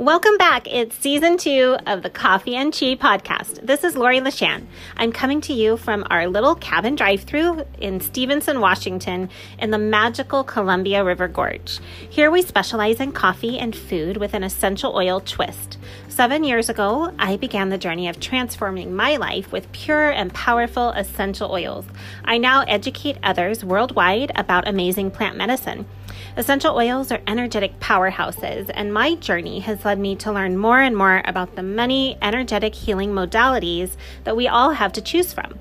Welcome back. It's season two of the Coffee and Chi podcast. This is Lori LaShan. I'm coming to you from our little cabin drive through in Stevenson, Washington, in the magical Columbia River Gorge. Here we specialize in coffee and food with an essential oil twist. Seven years ago, I began the journey of transforming my life with pure and powerful essential oils. I now educate others worldwide about amazing plant medicine. Essential oils are energetic powerhouses, and my journey has led me to learn more and more about the many energetic healing modalities that we all have to choose from.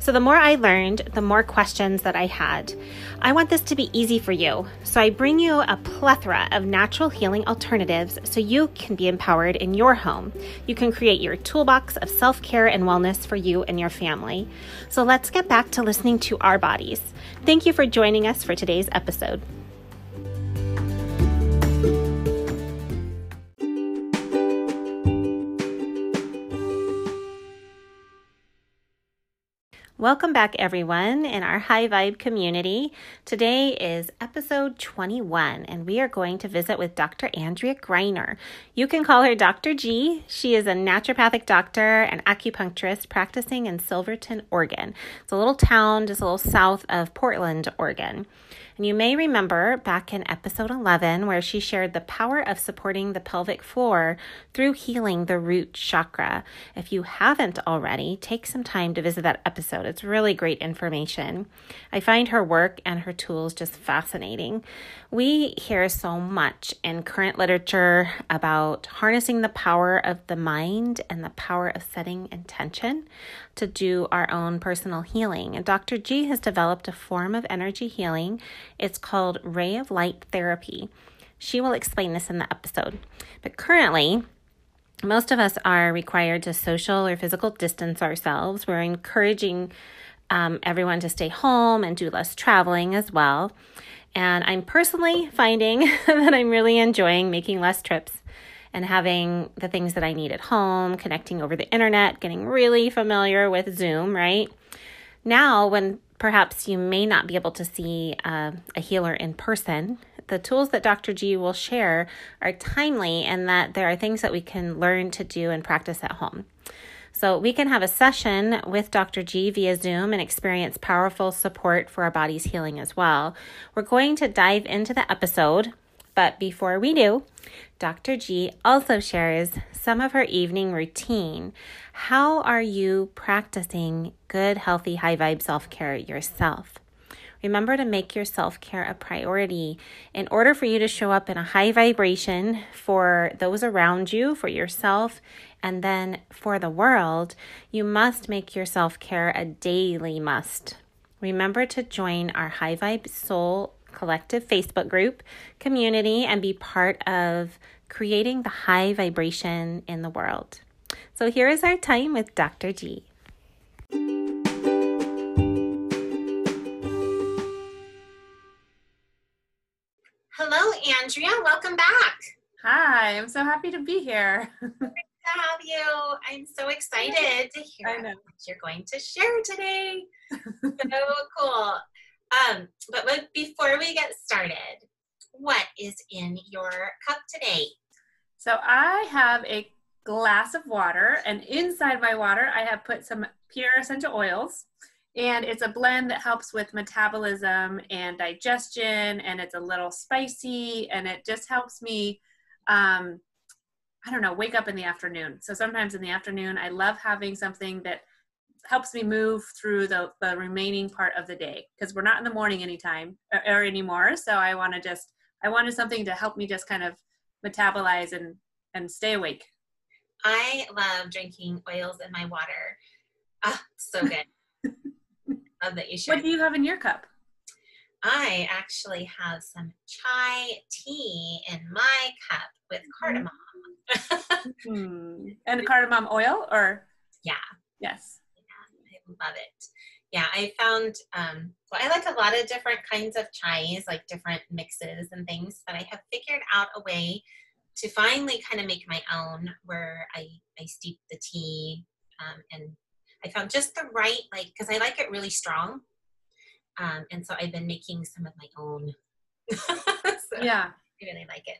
So, the more I learned, the more questions that I had. I want this to be easy for you, so I bring you a plethora of natural healing alternatives so you can be empowered in your home. You can create your toolbox of self care and wellness for you and your family. So, let's get back to listening to our bodies. Thank you for joining us for today's episode. Welcome back, everyone, in our high vibe community. Today is episode 21, and we are going to visit with Dr. Andrea Greiner. You can call her Dr. G. She is a naturopathic doctor and acupuncturist practicing in Silverton, Oregon. It's a little town just a little south of Portland, Oregon. And you may remember back in episode 11 where she shared the power of supporting the pelvic floor through healing the root chakra. If you haven't already, take some time to visit that episode. It's really great information. I find her work and her tools just fascinating. We hear so much in current literature about harnessing the power of the mind and the power of setting intention to do our own personal healing. And Dr. G has developed a form of energy healing. It's called Ray of Light Therapy. She will explain this in the episode. But currently, most of us are required to social or physical distance ourselves. We're encouraging um, everyone to stay home and do less traveling as well. And I'm personally finding that I'm really enjoying making less trips and having the things that I need at home, connecting over the internet, getting really familiar with Zoom, right? Now, when perhaps you may not be able to see uh, a healer in person, the tools that Dr. G will share are timely and that there are things that we can learn to do and practice at home. So, we can have a session with Dr. G via Zoom and experience powerful support for our body's healing as well. We're going to dive into the episode but before we do, Dr. G also shares some of her evening routine. How are you practicing good, healthy, high vibe self care yourself? Remember to make your self care a priority. In order for you to show up in a high vibration for those around you, for yourself, and then for the world, you must make your self care a daily must. Remember to join our High Vibe Soul collective Facebook group community and be part of creating the high vibration in the world. So here is our time with Dr. G. Hello, Andrea. Welcome back. Hi, I'm so happy to be here. to have you. I'm so excited to hear what you're going to share today. so cool. Um, but before we get started, what is in your cup today? So I have a glass of water, and inside my water, I have put some pure essential oils. And it's a blend that helps with metabolism and digestion, and it's a little spicy, and it just helps me, um, I don't know, wake up in the afternoon. So sometimes in the afternoon, I love having something that helps me move through the, the remaining part of the day because we're not in the morning anytime or, or anymore. So I want to just, I wanted something to help me just kind of metabolize and, and stay awake. I love drinking oils in my water. Ah, so good. love that you share. What do you have in your cup? I actually have some chai tea in my cup with mm-hmm. cardamom. mm. And cardamom oil or? Yeah. Yes I love it. Yeah, I found um, well, I like a lot of different kinds of chais, like different mixes and things, but I have figured out a way to finally kind of make my own where I, I steep the tea um, and I found just the right, like, because I like it really strong. Um, and so I've been making some of my own. so yeah. I really like it.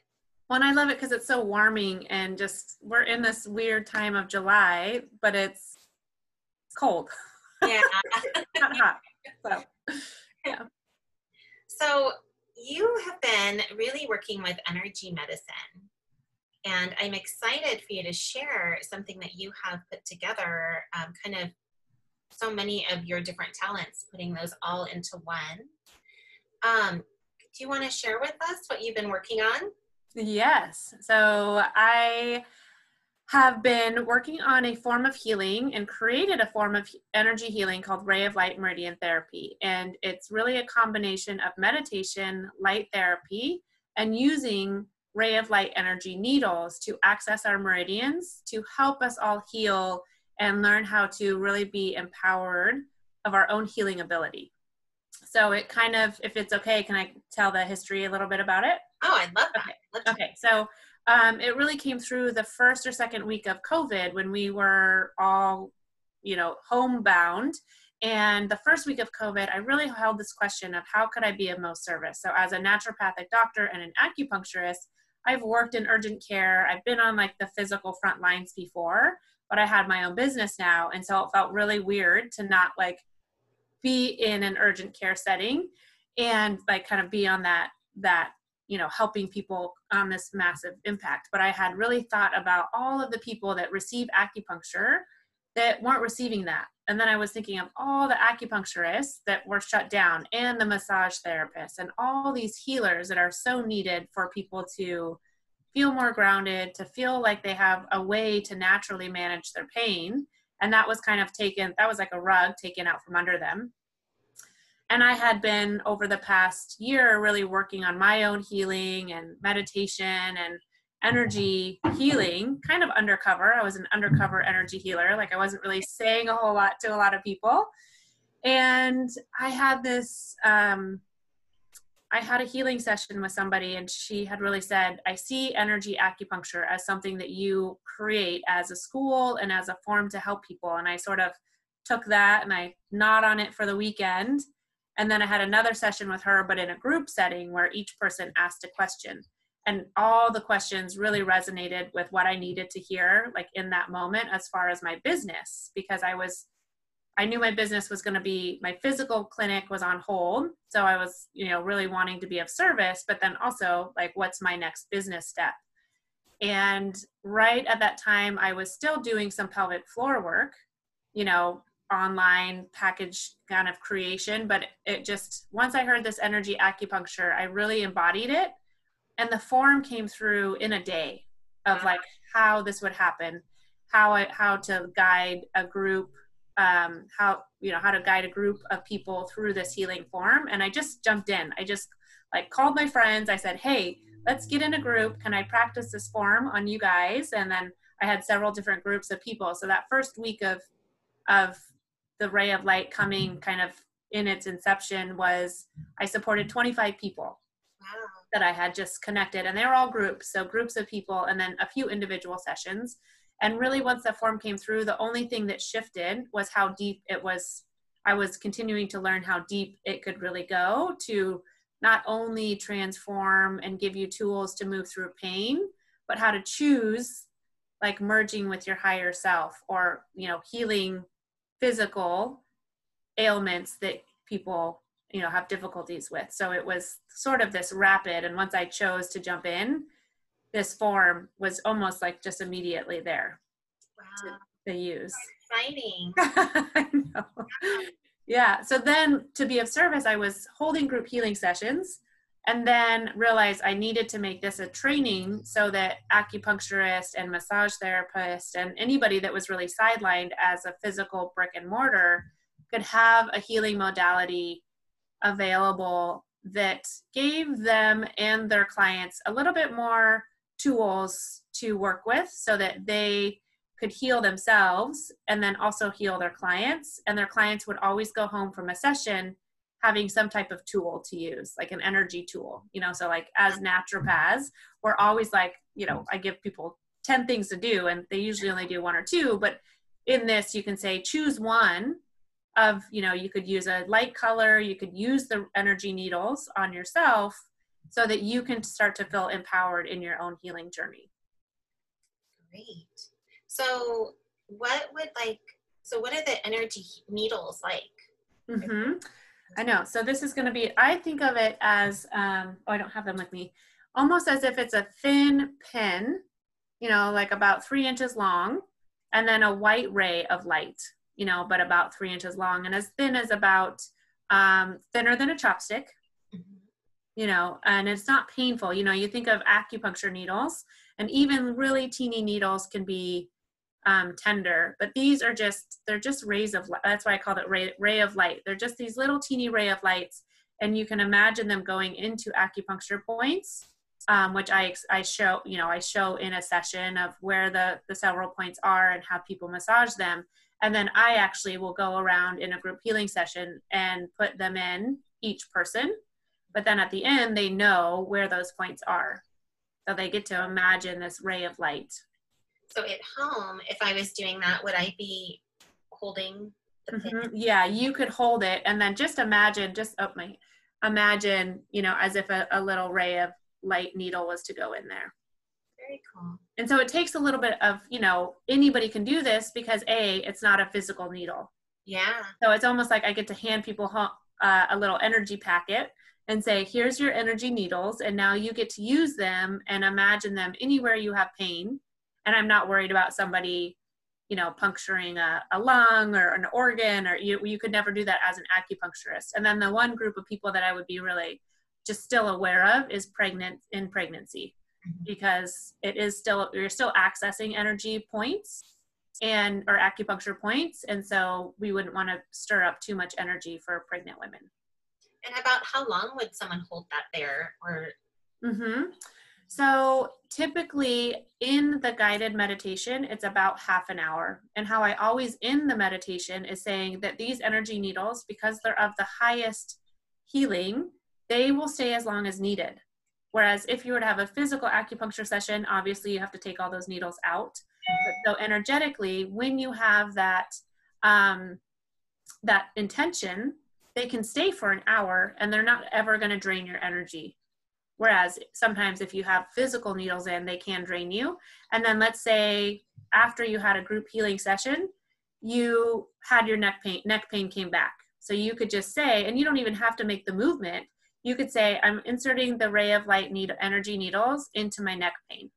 Well, and I love it because it's so warming and just we're in this weird time of July, but it's cold. Yeah. Not hot. So, yeah. So, you have been really working with energy medicine. And I'm excited for you to share something that you have put together, um, kind of so many of your different talents, putting those all into one. Um, do you want to share with us what you've been working on? Yes. So I have been working on a form of healing and created a form of energy healing called Ray of Light Meridian Therapy. And it's really a combination of meditation, light therapy, and using ray of light energy needles to access our meridians to help us all heal and learn how to really be empowered of our own healing ability. So it kind of, if it's okay, can I tell the history a little bit about it? Oh, I love that. Okay, okay. so um, it really came through the first or second week of COVID when we were all, you know, homebound. And the first week of COVID, I really held this question of how could I be of most service? So, as a naturopathic doctor and an acupuncturist, I've worked in urgent care. I've been on like the physical front lines before, but I had my own business now. And so it felt really weird to not like be in an urgent care setting and like kind of be on that, that, you know, helping people on this massive impact. But I had really thought about all of the people that receive acupuncture that weren't receiving that. And then I was thinking of all the acupuncturists that were shut down and the massage therapists and all these healers that are so needed for people to feel more grounded, to feel like they have a way to naturally manage their pain. And that was kind of taken, that was like a rug taken out from under them. And I had been over the past year really working on my own healing and meditation and energy healing kind of undercover. I was an undercover energy healer. Like I wasn't really saying a whole lot to a lot of people. And I had this, um, I had a healing session with somebody, and she had really said, I see energy acupuncture as something that you create as a school and as a form to help people. And I sort of took that and I gnawed on it for the weekend. And then I had another session with her, but in a group setting where each person asked a question. And all the questions really resonated with what I needed to hear like in that moment as far as my business because I was I knew my business was going to be my physical clinic was on hold. So I was you know really wanting to be of service but then also like what's my next business step? And right at that time I was still doing some pelvic floor work you know online package kind of creation but it just once I heard this energy acupuncture I really embodied it. And the form came through in a day of like how this would happen how I, how to guide a group um, how you know how to guide a group of people through this healing form. And i just jumped in. I just like called my friends. I said hey let's get in a group. Can i practice this form on you guys? And then i had several different groups of people. So that first week of of the ray of light coming mm-hmm. kind of in its inception was i supported 25 people wow that I had just connected, and they were all groups, so groups of people, and then a few individual sessions. And really, once the form came through, the only thing that shifted was how deep it was. I was continuing to learn how deep it could really go to not only transform and give you tools to move through pain, but how to choose, like merging with your higher self or, you know, healing physical ailments that people you know have difficulties with. So it was sort of this rapid and once i chose to jump in this form was almost like just immediately there wow. to, to use exciting. Yeah. So then to be of service i was holding group healing sessions and then realized i needed to make this a training so that acupuncturists and massage therapists and anybody that was really sidelined as a physical brick and mortar could have a healing modality available that gave them and their clients a little bit more tools to work with so that they could heal themselves and then also heal their clients. And their clients would always go home from a session having some type of tool to use like an energy tool you know so like as naturopaths we're always like you know i give people 10 things to do and they usually only do one or two but in this you can say choose one of you know you could use a light color you could use the energy needles on yourself so that you can start to feel empowered in your own healing journey. Great. So, what would like, so what are the energy needles like? Mm-hmm. I know. So, this is going to be, I think of it as, um, oh, I don't have them with me, almost as if it's a thin pin, you know, like about three inches long, and then a white ray of light, you know, but about three inches long and as thin as about um, thinner than a chopstick you know, and it's not painful. You know, you think of acupuncture needles, and even really teeny needles can be um, tender, but these are just, they're just rays of. That's why I call it ray, ray of light. They're just these little teeny ray of lights, and you can imagine them going into acupuncture points. Um, which I, I show, you know, I show in a session of where the, the several points are and how people massage them. And then I actually will go around in a group healing session and put them in each person but then at the end, they know where those points are. So they get to imagine this ray of light. So at home, if I was doing that, would I be holding the pin? Mm-hmm. Yeah, you could hold it and then just imagine, just oh my, imagine, you know, as if a, a little ray of light needle was to go in there. Very cool. And so it takes a little bit of, you know, anybody can do this because A, it's not a physical needle. Yeah. So it's almost like I get to hand people uh, a little energy packet and say, here's your energy needles, and now you get to use them and imagine them anywhere you have pain. And I'm not worried about somebody, you know, puncturing a, a lung or an organ, or you, you could never do that as an acupuncturist. And then the one group of people that I would be really just still aware of is pregnant in pregnancy mm-hmm. because it is still you're still accessing energy points and or acupuncture points and so we wouldn't want to stir up too much energy for pregnant women and about how long would someone hold that there or mm-hmm. So typically in the guided meditation it's about half an hour. And how i always end the meditation is saying that these energy needles because they're of the highest healing they will stay as long as needed. Whereas if you were to have a physical acupuncture session obviously you have to take all those needles out. But so energetically when you have that um, that intention they can stay for an hour and they're not ever going to drain your energy. Whereas sometimes if you have physical needles in, they can drain you. And then let's say after you had a group healing session, you had your neck pain, neck pain came back. So you could just say, and you don't even have to make the movement. You could say, I'm inserting the ray of light need energy needles into my neck pain.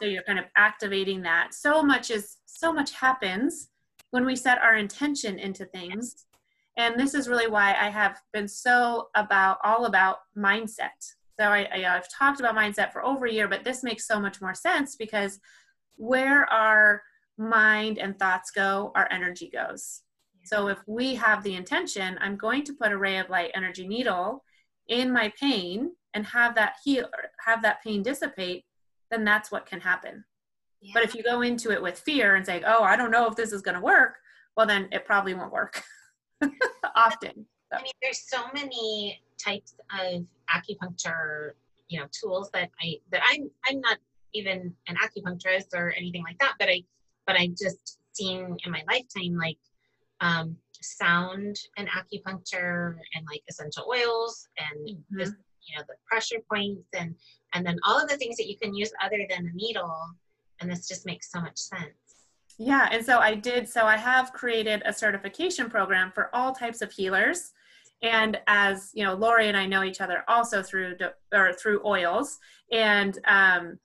So you're kind of activating that. So much is so much happens when we set our intention into things and this is really why I have been so about all about mindset. So I, I, have talked about mindset for over a year, but this makes so much more sense because where our mind and thoughts go, our energy goes. So if we have the intention, I'm going to put a ray of light energy needle in my pain and have that heal, have that pain dissipate, then that's what can happen. Yeah. But if you go into it with fear and say, "Oh, I don't know if this is going to work," well, then it probably won't work. often. So. I mean, there's so many types of acupuncture, you know, tools that I that I'm I'm not even an acupuncturist or anything like that, but I but I just seen in my lifetime like um, sound and acupuncture and like essential oils and mm-hmm. just you know the pressure points and and then all of the things that you can use other than the needle and this just makes so much sense yeah, and so I did. So I have created a certification program for all types of healers. And as you know, Lori and I know each other also through or through oils, and um,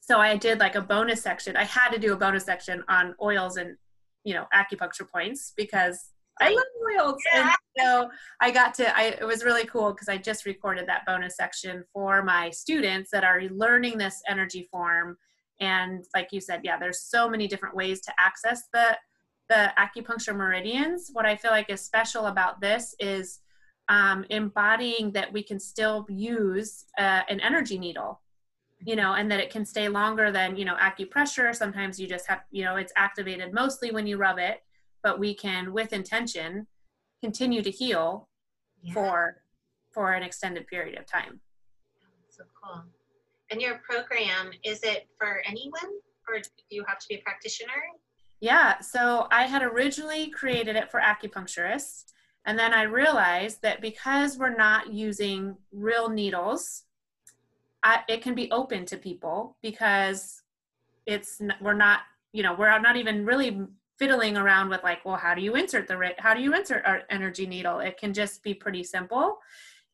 so I did like a bonus section. I had to do a bonus section on oils and you know acupuncture points because I love oils. Yeah. And so I got to, I, it was really cool because I just recorded that bonus section for my students that are learning this energy form and like you said yeah there's so many different ways to access the the acupuncture meridians what i feel like is special about this is um, embodying that we can still use uh, an energy needle you know and that it can stay longer than you know acupressure sometimes you just have you know it's activated mostly when you rub it but we can with intention continue to heal yeah. for for an extended period of time so cool and your program, is it for anyone or do you have to be a practitioner? Yeah, so I had originally created it for acupuncturists. And then I realized that because we're not using real needles, I, it can be open to people because it's we're not you know we're not even really fiddling around with like well how do you insert the how do you insert our energy needle it can just be pretty simple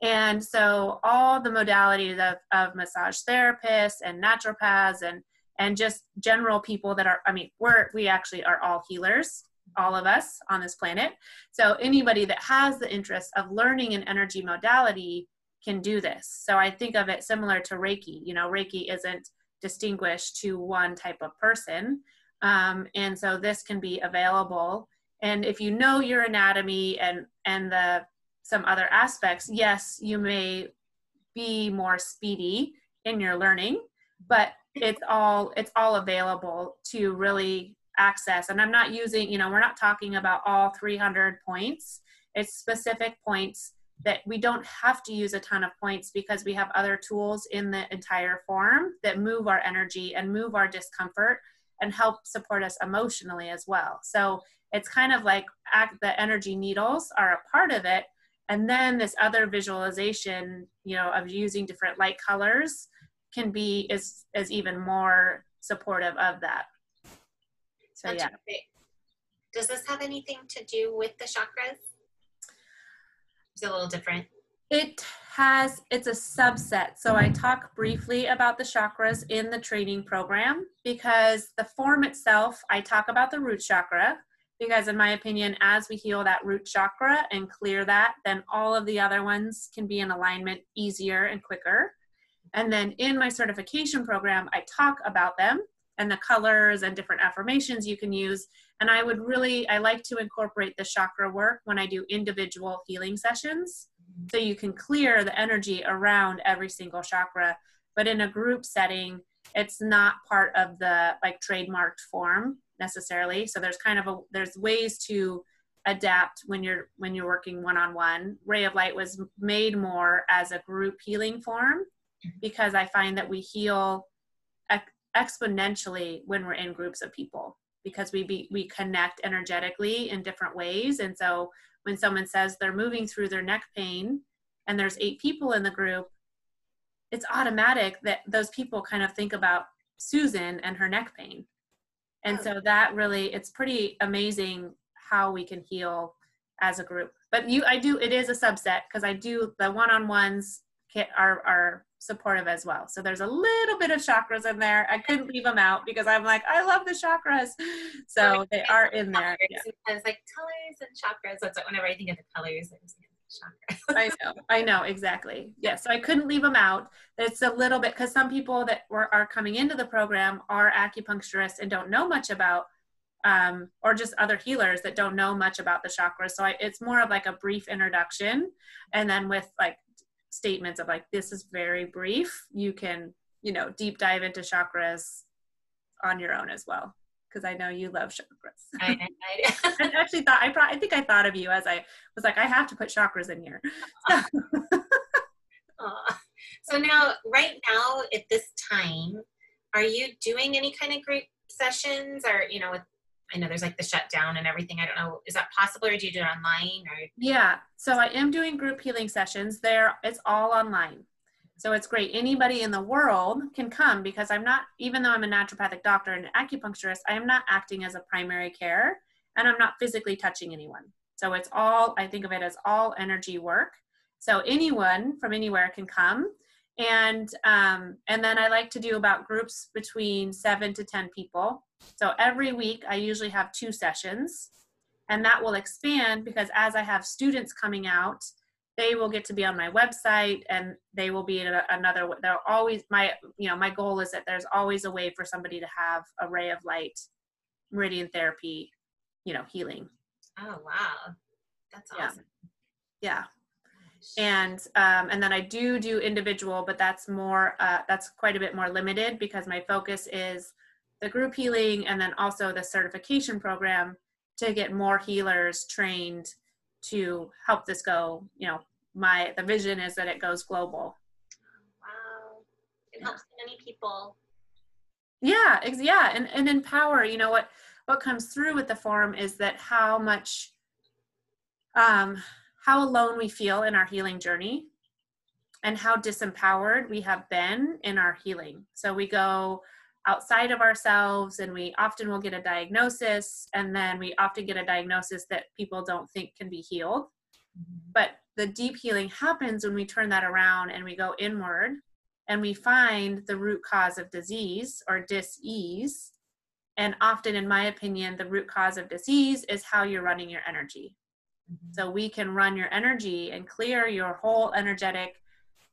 and so all the modalities of, of massage therapists and naturopaths and and just general people that are i mean we're we actually are all healers all of us on this planet. So anybody that has the interest of learning an energy modality can do this. So i think of it similar to reiki. You know reiki isn't distinguished to one type of person. Um, and so this can be available. And if you know your anatomy and and the some other aspects yes you may be more speedy in your learning but it's all it's all available to really access and i'm not using you know we're not talking about all 300 points it's specific points that we don't have to use a ton of points because we have other tools in the entire form that move our energy and move our discomfort and help support us emotionally as well. So it's kind of like the energy needles are a part of it. And then this other visualization, you know, of using different light colors can be is is even more supportive of that. So That's yeah. Great. Does this have anything to do with the chakras? It's a little different. It has, it's a subset. So I talk briefly about the chakras in the training program because the form itself, I talk about the root chakra because in my opinion, as we heal that root chakra and clear that, then all of the other ones can be in alignment easier and quicker. And then in my certification program, I talk about them and the colors and different affirmations you can use. And I would really, I like to incorporate the chakra work when I do individual healing sessions. So you can clear the energy around every single chakra. But in a group setting it's not part of the like trademarked form necessarily. So there's kind of a there's ways to adapt when you're when you're working one-on-one. Ray of light was made more as a group healing form because i find that we heal exponentially when we're in groups of people because we be, we connect energetically in different ways and so when someone says they're moving through their neck pain and there's eight people in the group, it's automatic that those people kind of think about Susan and her neck pain. And oh. so that really, it's pretty amazing how we can heal as a group. But you, I do, it is a subset because I do the one-on-ones are, are supportive as well. So there's a little bit of chakras in there. I couldn't leave them out because I'm like, I love the chakras. So they are in there. Yeah. I was like colors and chakras. That's whenever I think of the colors, I chakras. I know, I know exactly. Yeah, so I couldn't leave them out. It's a little bit because some people that were are coming into the program are acupuncturists and don't know much about um, or just other healers that don't know much about the chakras. So I, it's more of like a brief introduction, and then with like statements of like this is very brief you can you know deep dive into chakras on your own as well because I know you love chakras. I, I, I actually thought I, pro- I think I thought of you as I was like I have to put chakras in here. so now, right now at this time, are you doing any kind of group sessions or you know with I know there's like the shutdown and everything. I don't know, is that possible or do you do it online or? Yeah, so I am doing group healing sessions. There, it's all online. So it's great. Anybody in the world can come because I'm not, even though I'm a naturopathic doctor and an acupuncturist, I am not acting as a primary care and I'm not physically touching anyone. So it's all, I think of it as all energy work. So anyone from anywhere can come. And um, and then I like to do about groups between seven to ten people so every week, I usually have two sessions, and that will expand because as I have students coming out, they will get to be on my website and they will be in another they're always my you know my goal is that there's always a way for somebody to have a ray of light meridian therapy you know healing. Oh wow. That's awesome. Yeah, yeah. and um, and then i do do individual but that's more uh, that's quite a bit more limited because my focus is the group healing and then also the certification program to get more healers trained to help this go you know my the vision is that it goes global. Wow. It helps many people. Yeah ex- yeah and, and empower you know what what comes through with the forum is that how much um, how alone we feel in our healing journey and how disempowered we have been in our healing. So we go outside of ourselves and we often will get a diagnosis and then we often get a diagnosis that people don't think can be healed. Mm-hmm. But the deep healing happens when we turn that around and we go inward and we find the root cause of disease or dis-ease. And often, in my opinion, the root cause of disease is how you're running your energy. Mm-hmm. So we can run your energy and clear your whole energetic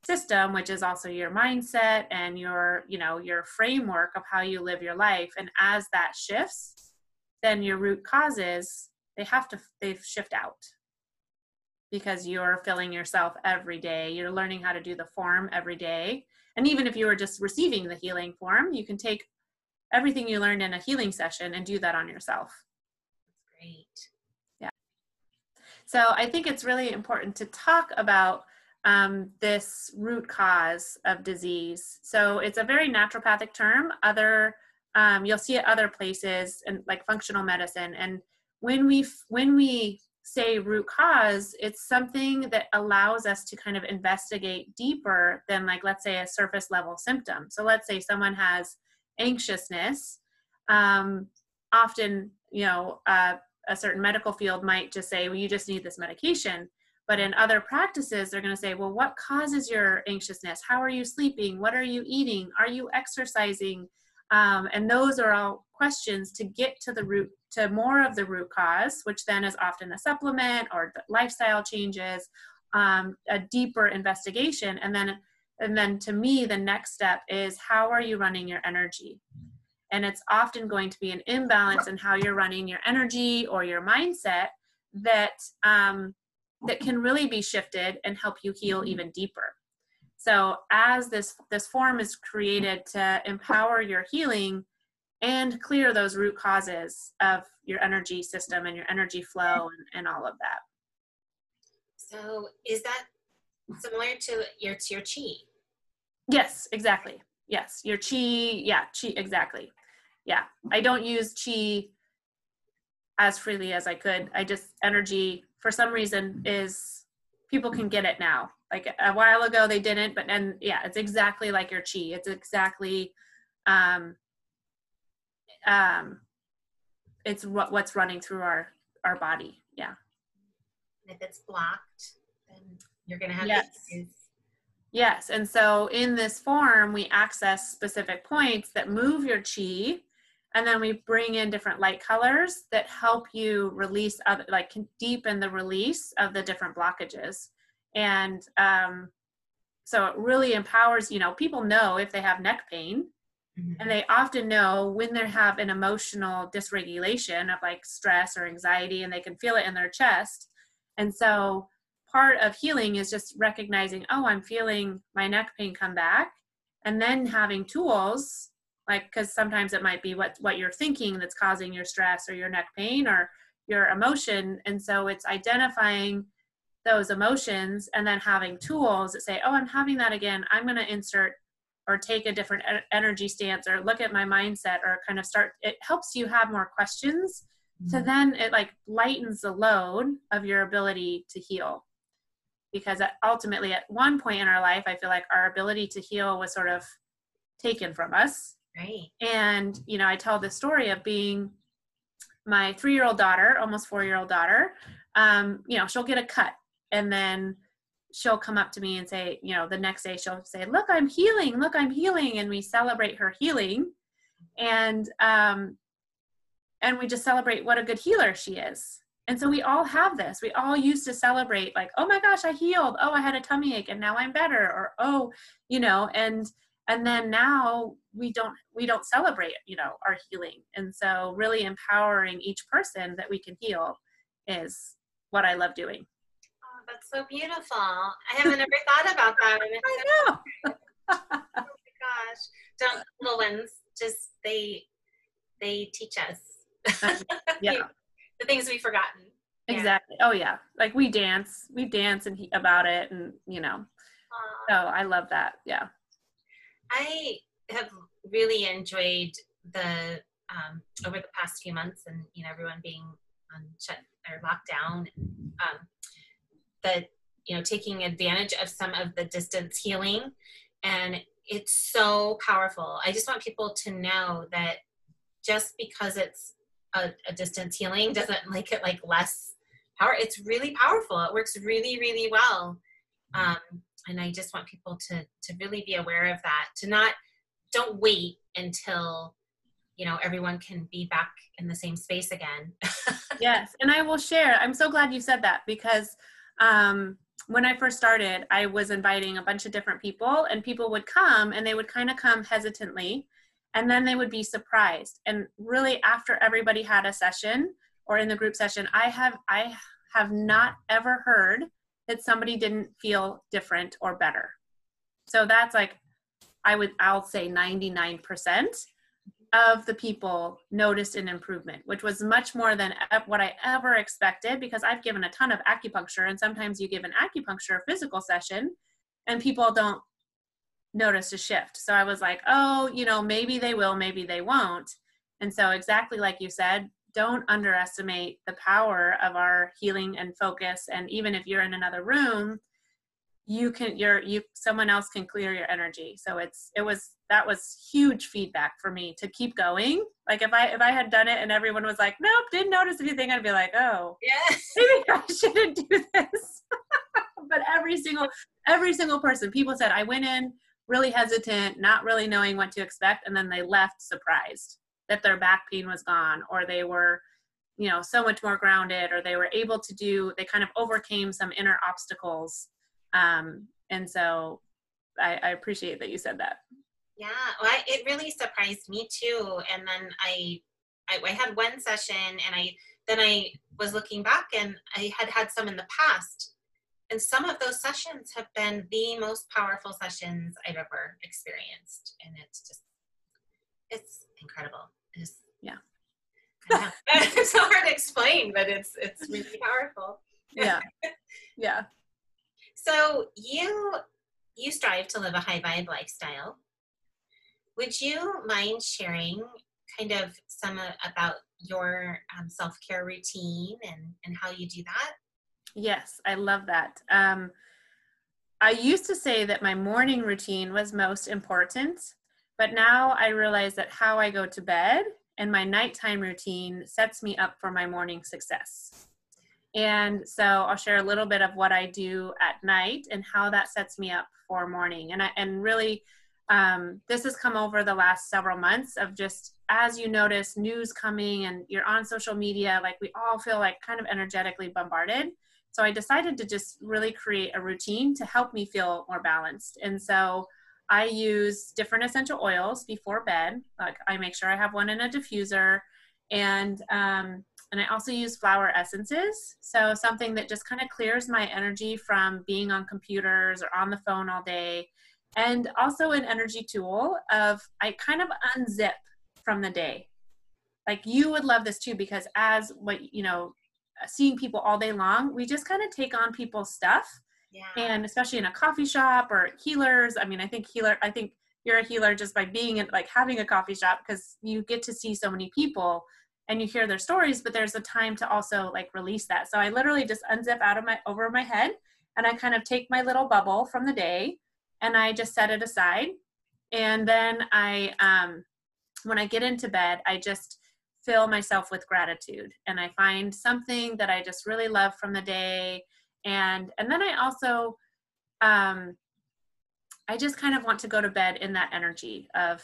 system which is also your mindset and your you know your framework of how you live your life. And as that shifts then your root causes they have to they shift out because you're filling yourself every day. You're learning how to do the form every day. And even if you are just receiving the healing form you can take everything you learned in a healing session and do that on yourself. That's great. Yeah. So i think it's really important to talk about um, this root cause of disease. So it's a very naturopathic term. Other um, you'll see it other places and like functional medicine. And when we when we say root cause, it's something that allows us to kind of investigate deeper than like let's say a surface level symptom. So let's say someone has anxiousness. Um, often, you know, uh, a certain medical field might just say, well, you just need this medication but in other practices, they're going to say, well, what causes your anxiousness? How are you sleeping? What are you eating? Are you exercising? Um, and those are all questions to get to the root, to more of the root cause, which then is often a supplement or lifestyle changes, um, a deeper investigation. And then, and then to me, the next step is how are you running your energy? And it's often going to be an imbalance in how you're running your energy or your mindset that um, that can really be shifted and help you heal mm-hmm. even deeper. So as this this form is created to empower your healing and clear those root causes of your energy system and your energy flow and, and all of that. So is that similar to your to your chi? Yes, exactly. Yes, your chi, yeah, chi exactly. Yeah. I don't use chi as freely as I could. I just energy for some reason is people can get it now. Like a while ago they didn't, but and yeah, it's exactly like your chi. It's exactly um um it's what what's running through our our body. Yeah. If it's blocked, then you're gonna have yes. issues. Yes, and so in this form, we access specific points that move your chi and then we bring in different light colors that help you release other like deepen the release of the different blockages. And um, so it really empowers you know people know if they have neck pain. Mm-hmm. and they often know when they have an emotional dysregulation of like stress or anxiety and they can feel it in their chest. And so part of healing is just recognizing oh i'm feeling my neck pain come back. And then having tools like because sometimes it might be what what you're thinking that's causing your stress or your neck pain or your emotion. And so it's identifying those emotions and then having tools that say oh i'm having that again. I'm going to insert or take a different energy stance or look at my mindset or kind of start it helps you have more questions. Mm-hmm. so then it like lightens the load of your ability to heal. Because ultimately at one point in our life i feel like our ability to heal was sort of taken from us Right. And, you know, I tell the story of being my three year old daughter, almost four year old daughter. Um, you know, she'll get a cut and then she'll come up to me and say, you know, the next day she'll say, Look, I'm healing. Look, I'm healing. And we celebrate her healing. And, um, and we just celebrate what a good healer she is. And so we all have this. We all used to celebrate, like, oh my gosh, I healed. Oh, I had a tummy ache and now I'm better. Or, oh, you know, and and then now we don't we don't celebrate you know our healing. And so really empowering each person that we can heal is what i love doing. Oh that's so beautiful. I haven't ever thought about that. I know. Oh my gosh. Don't little ones just they they teach us. Yeah. The things we've forgotten. Exactly. Yeah. oh yeah. Like we dance we dance and he, about it and you know. Aww. so i love that. Yeah I have really enjoyed the um, over the past few months, and you know everyone being on shut or lockdown. Um, the you know taking advantage of some of the distance healing, and it's so powerful. I just want people to know that just because it's a, a distance healing doesn't make it like less power. It's really powerful. It works really, really well. Um, and I just want people to to really be aware of that. To not don't wait until you know everyone can be back in the same space again. yes, and I will share. I'm so glad you said that because um, when I first started, I was inviting a bunch of different people, and people would come, and they would kind of come hesitantly, and then they would be surprised. And really, after everybody had a session or in the group session, I have I have not ever heard that somebody didn't feel different or better. So that's like, I would, I'll say 99% of the people noticed an improvement, which was much more than what I ever expected because I've given a ton of acupuncture and sometimes you give an acupuncture physical session and people don't notice a shift. So I was like, oh, you know, maybe they will, maybe they won't. And so exactly like you said, don't underestimate the power of our healing and focus. And even if you're in another room you can you're you someone else can clear your energy. So it's it was that was huge feedback for me to keep going. Like if i if i had done it and everyone was like nope didn't notice anything i'd be like oh yeah maybe i shouldn't do this. But every single every single person people said i went in really hesitant not really knowing what to expect and then they left surprised that their back pain was gone or they were you know so much more grounded or they were able to do they kind of overcame some inner obstacles. Um, and so I, I appreciate that you said that. Yeah well, I, it really surprised me too. And then I, I i had one session and i then i was looking back and i had had some in the past. And some of those sessions have been the most powerful sessions i've ever experienced. And it's just it's incredible. Is. Yeah. It's so hard to explain but it's it's really powerful. Yeah. Yeah. So you you strive to live a high vibe lifestyle. Would you mind sharing kind of some uh, about your um, self-care routine and and how you do that? Yes i love that. Um, i used to say that my morning routine was most important but now I realize that how I go to bed and my nighttime routine sets me up for my morning success. And so I'll share a little bit of what I do at night and how that sets me up for morning. And I, and really, um, this has come over the last several months of just as you notice news coming and you're on social media, like we all feel like kind of energetically bombarded. So I decided to just really create a routine to help me feel more balanced. And so I use different essential oils before bed. Like I make sure I have one in a diffuser, and um, and I also use flower essences. So something that just kind of clears my energy from being on computers or on the phone all day, and also an energy tool of I kind of unzip from the day. Like you would love this too because as what you know, seeing people all day long, we just kind of take on people's stuff yeah. and especially in a coffee shop or healers i mean i think healer i think you're a healer just by being in like having a coffee shop because you get to see so many people and you hear their stories but there's a time to also like release that. So i literally just unzip out of my over my head and i kind of take my little bubble from the day and i just set it aside. And then i um when i get into bed i just fill myself with gratitude and i find something that i just really love from the day and and then i also um i just kind of want to go to bed in that energy of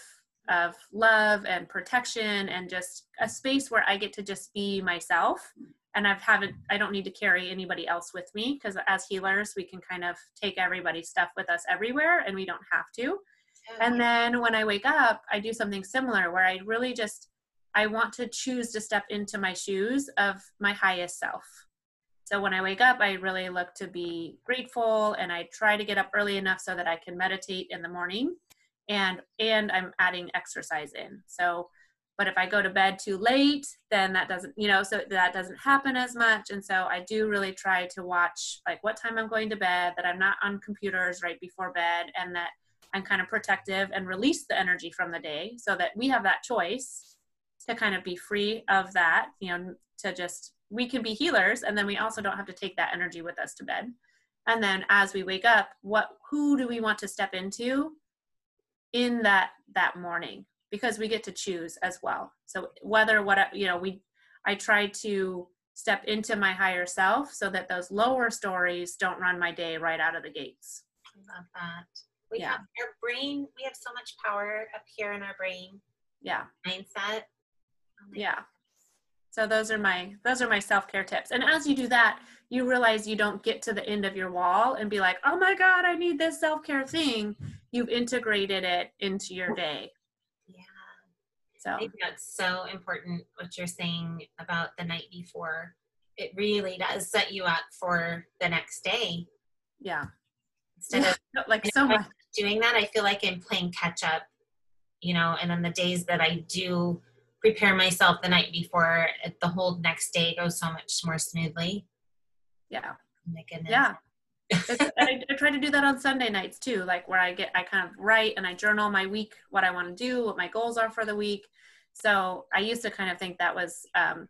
of love and protection and just a space where i get to just be myself. And i've haven't i don't need to carry anybody else with me because as healers we can kind of take everybody's stuff with us everywhere and we don't have to. And then when i wake up i do something similar where i really just i want to choose to step into my shoes of my highest self so when I wake up, I really look to be grateful and I try to get up early enough so that I can meditate in the morning and and I'm adding exercise in. So but if I go to bed too late, then that doesn't, you know, so that doesn't happen as much. And so I do really try to watch like what time I'm going to bed, that I'm not on computers right before bed, and that I'm kind of protective and release the energy from the day so that we have that choice to kind of be free of that, you know, to just we can be healers and then we also don't have to take that energy with us to bed. And then as we wake up what who do we want to step into in that that morning? Because we get to choose as well. So whether what you know we i try to step into my higher self so that those lower stories don't run my day right out of the gates. I love that. We yeah. have our brain we have so much power up here in our brain. Yeah. Mindset. Oh yeah so those are my those are my self-care tips. And as you do that you realize you don't get to the end of your wall and be like oh my god i need this self-care thing. You've integrated it into your day. Yeah so I think that's so important what you're saying about the night before. It really does set you up for the next day. Yeah. Instead of like so much. doing that i feel like i'm playing catch up you know and on the days that i do prepare myself the night before the whole next day goes so much more smoothly yeah oh my goodness yeah I, I, try to do that on Sunday nights too, like where I get, I kind of write and I journal my week, what I want to do, what my goals are for the week. So I used to kind of think that was, um,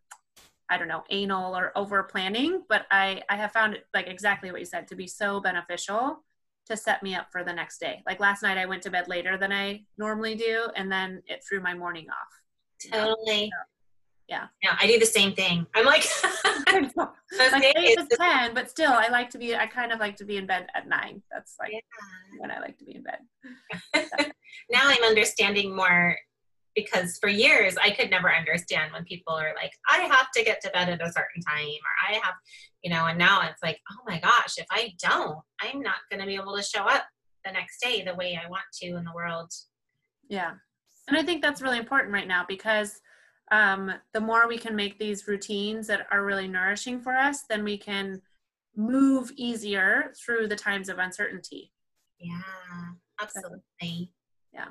I don't know, anal or over planning, but I, I have found it like exactly what you said to be so beneficial to set me up for the next day. Like last night, I went to bed later than I normally do, and then it threw my morning off. Totally. Yeah. Yeah, I do the same thing. I'm like, like eight to ten, but still, I like to be. I kind of like to be in bed at nine. That's like yeah. when I like to be in bed. now I'm understanding more because for years I could never understand when people are like, I have to get to bed at a certain time, or I have, you know. And now it's like, oh my gosh, if I don't, I'm not going to be able to show up the next day the way I want to in the world. Yeah. And I think that's really important right now because um, the more we can make these routines that are really nourishing for us, then we can move easier through the times of uncertainty. Yeah, absolutely. Yeah.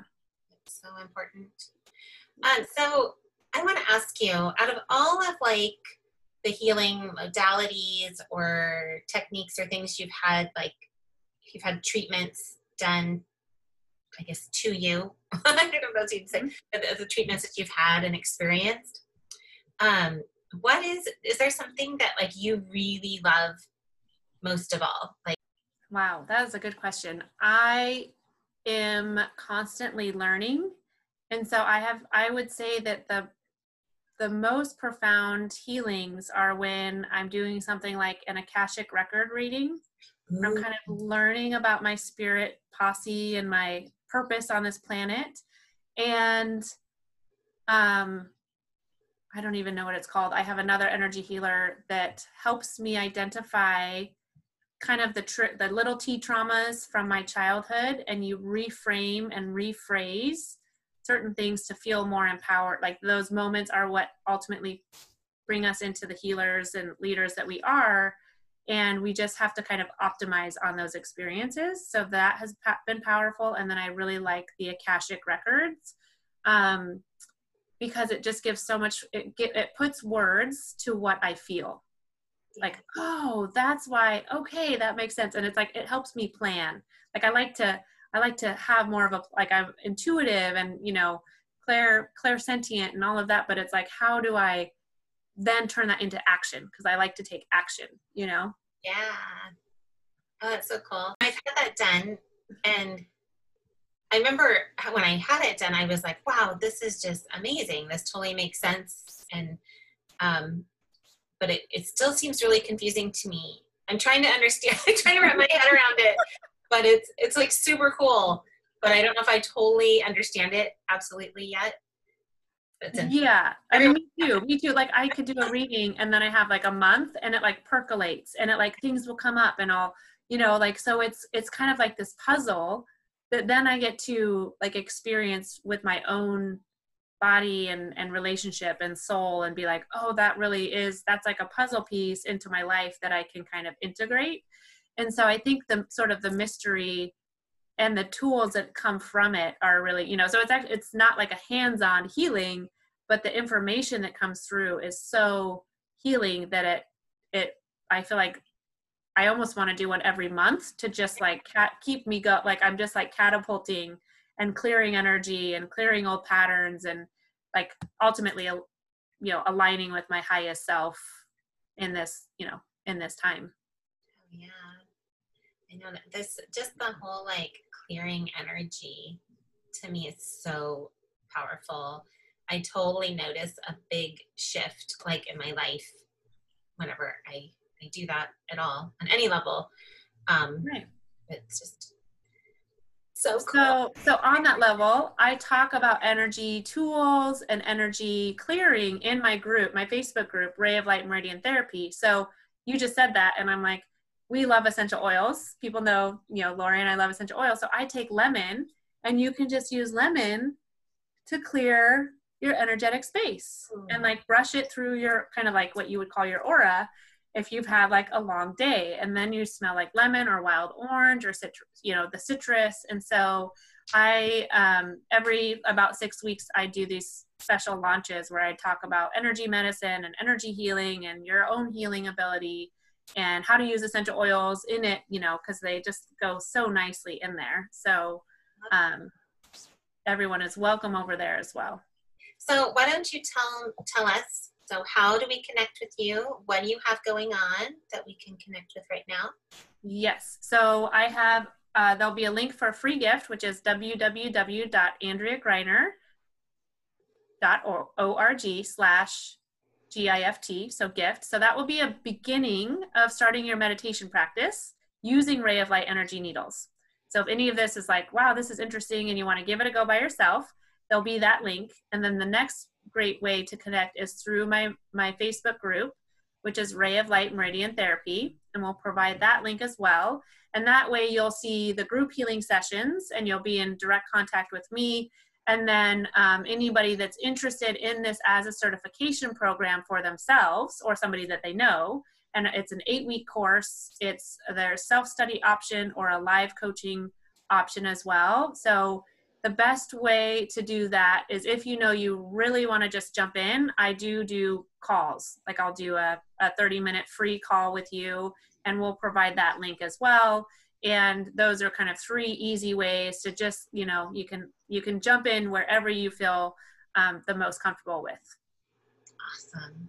It's so important. Um, so I want to ask you, out of all of like the healing modalities or techniques or things you've had, like you've had treatments done I guess, to you. I don't know if you'd say the, the treatments that you've had and experienced. Um, what is is there something that like you really love most of all? Like, wow, that is a good question. I am constantly learning, and so I have. I would say that the the most profound healings are when I'm doing something like an Akashic record reading. I'm kind of learning about my spirit posse and my purpose on this planet. And um i don't even know what it's called. I have another energy healer that helps me identify kind of the tr- the little t traumas from my childhood and you reframe and rephrase certain things to feel more empowered. Like those moments are what ultimately bring us into the healers and leaders that we are and we just have to kind of optimize on those experiences. So that has been powerful. And then i really like the akashic records um, because it just gives so much it, get, it puts words to what i feel. Like oh that's why okay that makes sense. And it's like it helps me plan. Like i like to i like to have more of a like i'm intuitive and you know clair clairsentient and all of that. But it's like how do i then turn that into action because I like to take action, you know? Yeah. Oh, that's so cool. I've had that done. And I remember when I had it done, I was like, wow, this is just amazing. This totally makes sense. And, um, but it, it still seems really confusing to me. I'm trying to understand, I'm trying to wrap my head around it, but it's, it's like super cool. But I don't know if I totally understand it absolutely yet yeah i mean me too me too like i could do a reading and then i have like a month and it like percolates and it like things will come up and i'll you know like so it's it's kind of like this puzzle that then i get to like experience with my own body and and relationship and soul and be like oh that really is that's like a puzzle piece into my life that i can kind of integrate. And so i think the sort of the mystery and the tools that come from it are really you know so it's actually it's not like a hands-on healing but the information that comes through is so healing that it it i feel like i almost want to do one every month to just like cat, keep me go like i'm just like catapulting and clearing energy and clearing old patterns and like ultimately you know aligning with my highest self in this you know in this time. Oh, yeah i know that this just the whole like clearing energy to me is so powerful i totally notice a big shift like in my life whenever i i do that at all on any level um right. it's just so cool. So, so on that level, I talk about energy tools and energy clearing in my group, my Facebook group, Ray of Light Meridian Therapy. So you just said that, and I'm like, we love essential oils. People know, you know, Lori and I love essential oils. So I take lemon, and you can just use lemon to clear your energetic space mm. and like brush it through your kind of like what you would call your aura if you've had like a long day and then you smell like lemon or wild orange or citrus you know the citrus and so i um, every about six weeks i do these special launches where i talk about energy medicine and energy healing and your own healing ability and how to use essential oils in it you know because they just go so nicely in there so um, everyone is welcome over there as well so why don't you tell tell us so, how do we connect with you? What do you have going on that we can connect with right now? Yes. So, I have, uh, there'll be a link for a free gift, which is www.andreagreiner.org slash GIFT, so gift. So, that will be a beginning of starting your meditation practice using Ray of Light energy needles. So, if any of this is like, wow, this is interesting, and you want to give it a go by yourself, there'll be that link. And then the next great way to connect is through my, my Facebook group, which is Ray of Light Meridian Therapy. And we'll provide that link as well. And that way you'll see the group healing sessions and you'll be in direct contact with me. And then um, anybody that's interested in this as a certification program for themselves or somebody that they know, and it's an eight week course, it's their self study option or a live coaching option as well. So the best way to do that is if you know you really want to just jump in i do do calls like i'll do a, a 30 minute free call with you and we'll provide that link as well and those are kind of three easy ways to just you know you can you can jump in wherever you feel um, the most comfortable with. Awesome.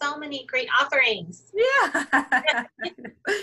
So many great offerings. Yeah.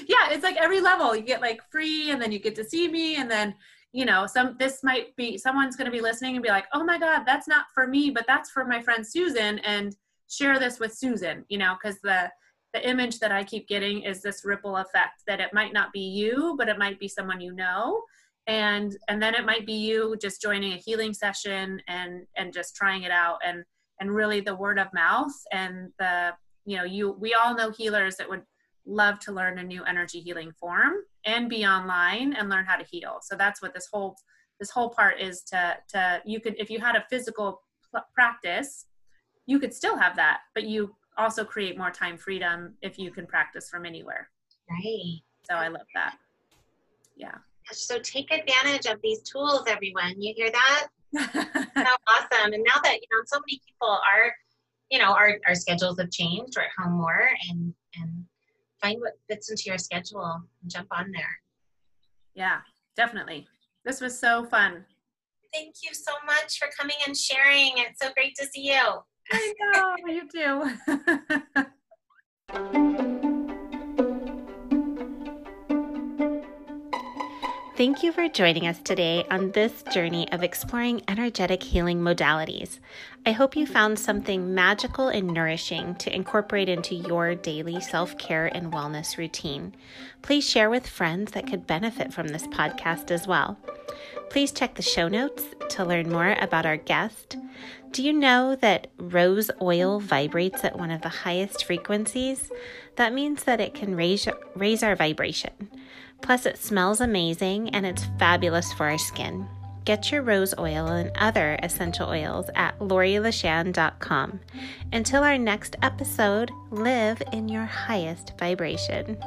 Yeah it's like every level. You get like free and then you get to see me and then you know some this might be someone's going to be listening and be like oh my god that's not for me but that's for my friend susan and share this with susan you know because the the image that i keep getting is this ripple effect that it might not be you but it might be someone you know and and then it might be you just joining a healing session and and just trying it out and and really the word of mouth and the you know you we all know healers that would love to learn a new energy healing form and be online and learn how to heal. So that's what this whole this whole part is to to you could if you had a physical practice, you could still have that, but you also create more time freedom if you can practice from anywhere. Right. So I love that. Yeah. So take advantage of these tools, everyone. You hear that? so awesome. And now that you know so many people are, you know, our, our schedules have changed. We're at home more and and find what fits into your schedule and jump on there. Yeah, definitely. This was so fun. Thank you so much for coming and sharing. It's so great to see you. I know, you do. Thank you for joining us today on this journey of exploring energetic healing modalities. I hope you found something magical and nourishing to incorporate into your daily self care and wellness routine. Please share with friends that could benefit from this podcast as well. Please check the show notes to learn more about our guest. Do you know that rose oil vibrates at one of the highest frequencies? That means that it can raise, raise our vibration. Plus, it smells amazing and it's fabulous for our skin. Get your rose oil and other essential oils at lorilashan.com. Until our next episode, live in your highest vibration.